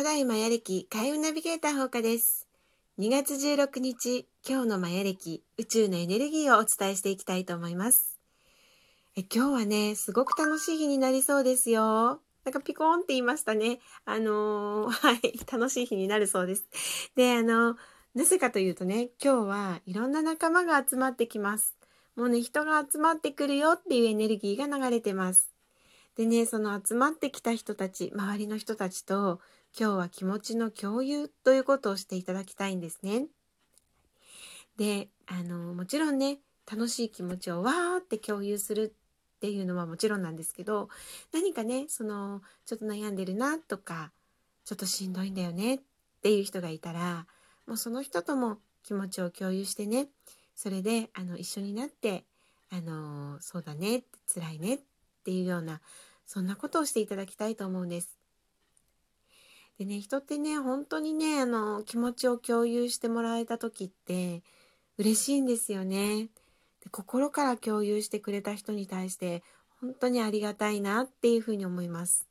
古代マヤ歴開運ナビゲーター放課です。2月16日今日のマヤ歴宇宙のエネルギーをお伝えしていきたいと思います。え今日はねすごく楽しい日になりそうですよ。なんかピコーンって言いましたね。あのー、はい楽しい日になるそうです。であのなぜかというとね今日はいろんな仲間が集まってきます。もうね人が集まってくるよっていうエネルギーが流れてます。でねその集まってきた人たち周りの人たちと今日は気持ちの共有ということをしていただきたいんですね。であのもちろんね楽しい気持ちをわーって共有するっていうのはもちろんなんですけど何かねそのちょっと悩んでるなとかちょっとしんどいんだよねっていう人がいたらもうその人とも気持ちを共有してねそれであの一緒になってあのそうだね辛いねっていうようなそんなことをしていただきたいと思うんです。でね人ってね本当にねあの気持ちを共有してもらえた時って嬉しいんですよね。で心から共有してくれた人に対して本当にありがたいなっていうふうに思います。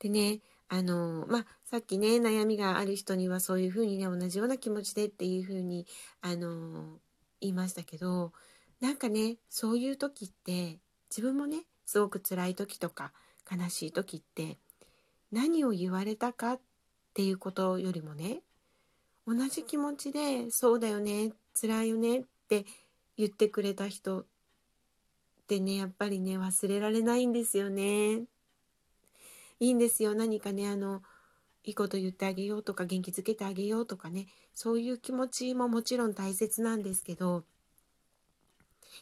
でねあのまあさっきね悩みがある人にはそういうふうにね同じような気持ちでっていうふうにあの言いましたけどなんかねそういう時って自分もねすごく辛い時とか悲しい時って何を言われたかっていうことよりもね同じ気持ちで「そうだよね辛いよね」って言ってくれた人ってねやっぱりね忘れられないんですよね。いいんですよ何かねあのいいこと言ってあげようとか元気づけてあげようとかねそういう気持ちももちろん大切なんですけど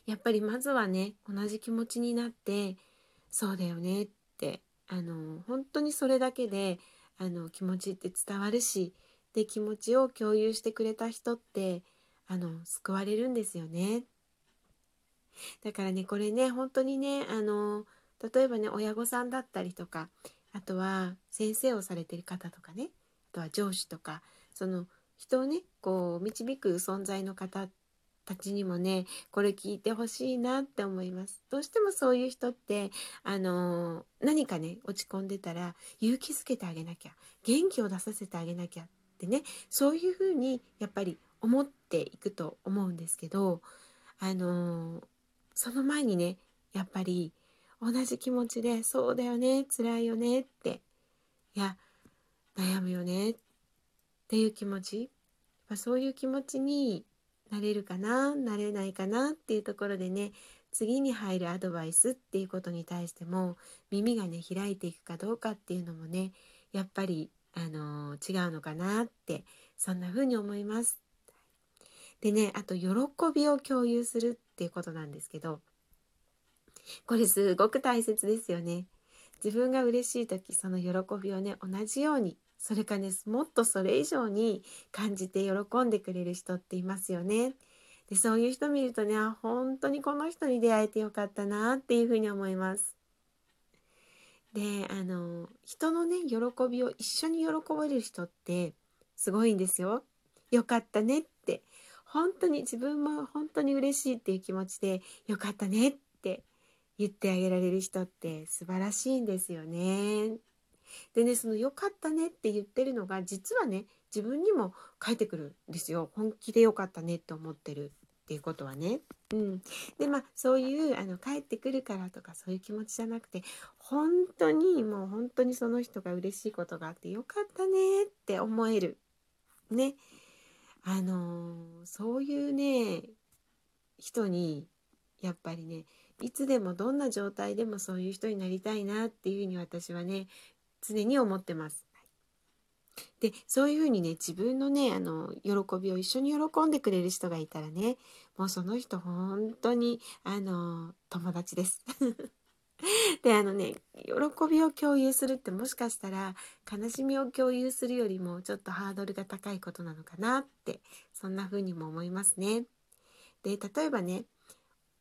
やっぱりまずはね同じ気持ちになってそうだよねってあの本当にそれだけであの気持ちって伝わるしで気持ちを共有してくれた人ってあの救われるんですよね。だからねこれね本当にねあの例えばね親御さんだったりとかあとは先生をされてる方とかねあとは上司とかその人をねこう導く存在の方ったちにもねこれ聞いてほしいなって思います。どうしてもそういう人ってあの何かね落ち込んでたら勇気づけてあげなきゃ元気を出させてあげなきゃってねそういうふうにやっぱり思っていくと思うんですけどあのその前にねやっぱり同じ気持ちで「そうだよね辛いよね」っていや悩むよねっていう気持ちそういう気持ちになれるかななれないかなっていうところでね次に入るアドバイスっていうことに対しても耳がね開いていくかどうかっていうのもねやっぱり、あのー、違うのかなってそんな風に思います。でねあと喜びを共有するっていうことなんですけどこれすごく大切ですよね。自分が嬉しい時その喜びをね同じようにそれかねもっとそれ以上に感じて喜んでくれる人っていますよね。でそういう人見るとね本当にこの人に出会えてよかったなっていうふうに思います。であの人のね喜びを一緒に喜べる人ってすごいんですよ。よかったねって本当に自分も本当に嬉しいっていう気持ちでよかったねって言ってあげられる人って素晴らしいんですよね。でねその「よかったね」って言ってるのが実はね自分にも返ってくるんですよ本気でよかったねって思ってるっていうことはね。うん、でまあそういうあの帰ってくるからとかそういう気持ちじゃなくて本当にもう本当にその人が嬉しいことがあってよかったねって思える。ね。あのー、そういうね人にやっぱりねいつでもどんな状態でもそういう人になりたいなっていうふうに私はね常に思ってます。でそういうふうにね自分のねあの喜びを一緒に喜んでくれる人がいたらねもうその人本当にあの友達です。であのね喜びを共有するってもしかしたら悲しみを共有するよりもちょっとハードルが高いことなのかなってそんな風にも思いますね。で例えばね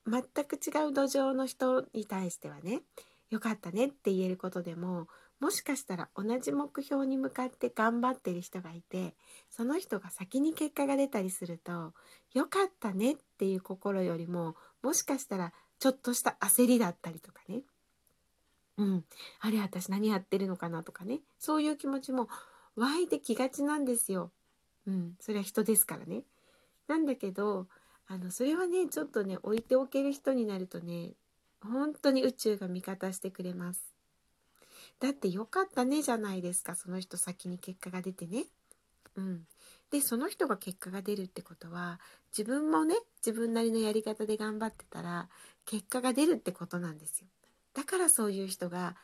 全く違う土壌の人に対してはねよかったねって言えることでももしかしたら同じ目標に向かって頑張ってる人がいてその人が先に結果が出たりするとよかったねっていう心よりももしかしたらちょっとした焦りだったりとかねうん、あれ私何やってるのかなとかねそういう気持ちも湧いてきがちなんですよ。うん、それは人ですからね。なんだけどあのそれはねちょっとね置いておける人になるとね本当に宇宙が味方してくれます。だってよかったねじゃないですかその人先に結果が出てね。うん、でその人が結果が出るってことは自分もね自分なりのやり方で頑張ってたら結果が出るってことなんですよ。だからそういう人が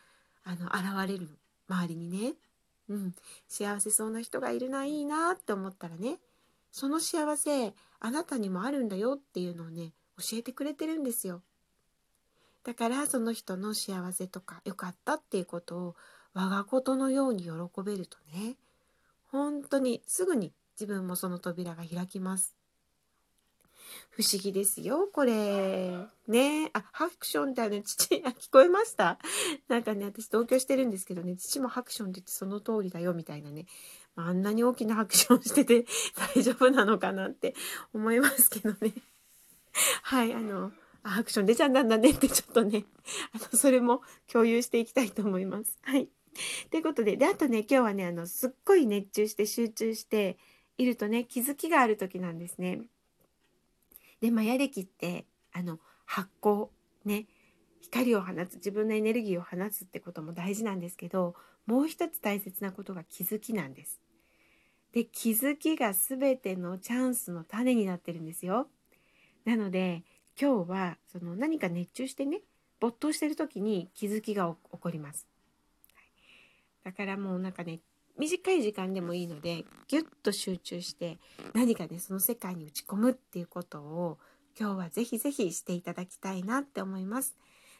あの現れる周りにね。うん、幸せそうな人がいるないいなって思ったらねその幸せあなたにもあるんだよっていうのをね教えてくれてるんですよ。だからその人の幸せとか良かったっていうことを我がことのように喜べるとね本当にすぐに自分もその扉が開きます。不思議ですよ、これ。ねあ、ハクションってあの、父、あ、聞こえました？なんかね、私同居してるんですけどね、父もハクションって言ってその通りだよ、みたいなね。あんなに大きなハクションしてて大丈夫なのかなって思いますけどね。はい、あの、あアクション出ちゃったんだねってちょっとね、あの、それも共有していきたいと思います。はい。ということで、で、あとね、今日はね、あの、すっごい熱中して集中しているとね、気づきがある時なんですね。で、マヤ歴って、あの、発光、ね、光を放つ、自分のエネルギーを放つってことも大事なんですけど、もう一つ大切なことが気づきなんです。で、気づきが全てのチャンスの種になってるんですよ。なので、今日はその何か熱中してね没頭してる時に気づきが起こります。だからもうなんかね短い時間でもいいのでギュッと集中して何かねその世界に打ち込むっていうことを今日はぜひぜひしていただきたいなって思います。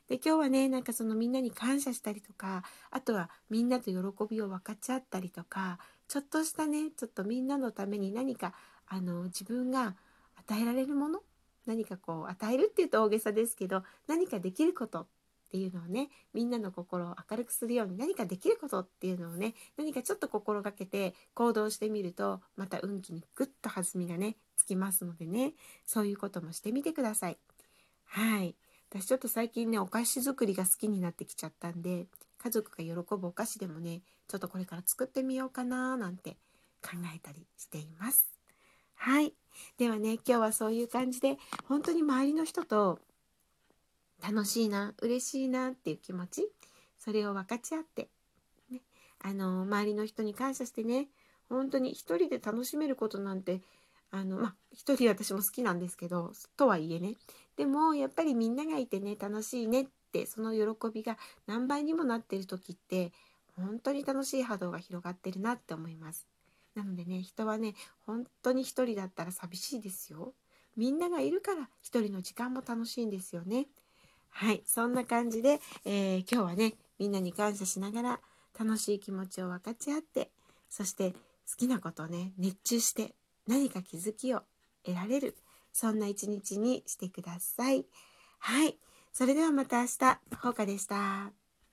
で今日はねなんかそのみんなに感謝したりとかあとはみんなと喜びを分かち合ったりとかちょっとしたねちょっとみんなのために何かあの自分が与えられるもの何かこう与えるっていうと大げさですけど何かできることっていうのをねみんなの心を明るくするように何かできることっていうのをね何かちょっと心がけて行動してみるとまた運気にぐっと弾みがねつきますのでねそういうこともしてみてください。はい私ちょっと最近ねお菓子作りが好きになってきちゃったんで家族が喜ぶお菓子でもねちょっとこれから作ってみようかななんて考えたりしています。はい。ではね、今日はそういう感じで、本当に周りの人と楽しいな、嬉しいなっていう気持ち、それを分かち合って、ね、あの、周りの人に感謝してね、本当に一人で楽しめることなんて、あの、まあ、一人私も好きなんですけど、とはいえね、でもやっぱりみんながいてね、楽しいねって、その喜びが何倍にもなってる時って、本当に楽しい波動が広がってるなって思います。なのでね人はね本当に一人だったら寂しいですよ。みんながいるから一人の時間も楽しいんですよね。はいそんな感じで、えー、今日はねみんなに感謝しながら楽しい気持ちを分かち合ってそして好きなことをね熱中して何か気づきを得られるそんな一日にしてください。はい。それではまた明日、ほうかでした。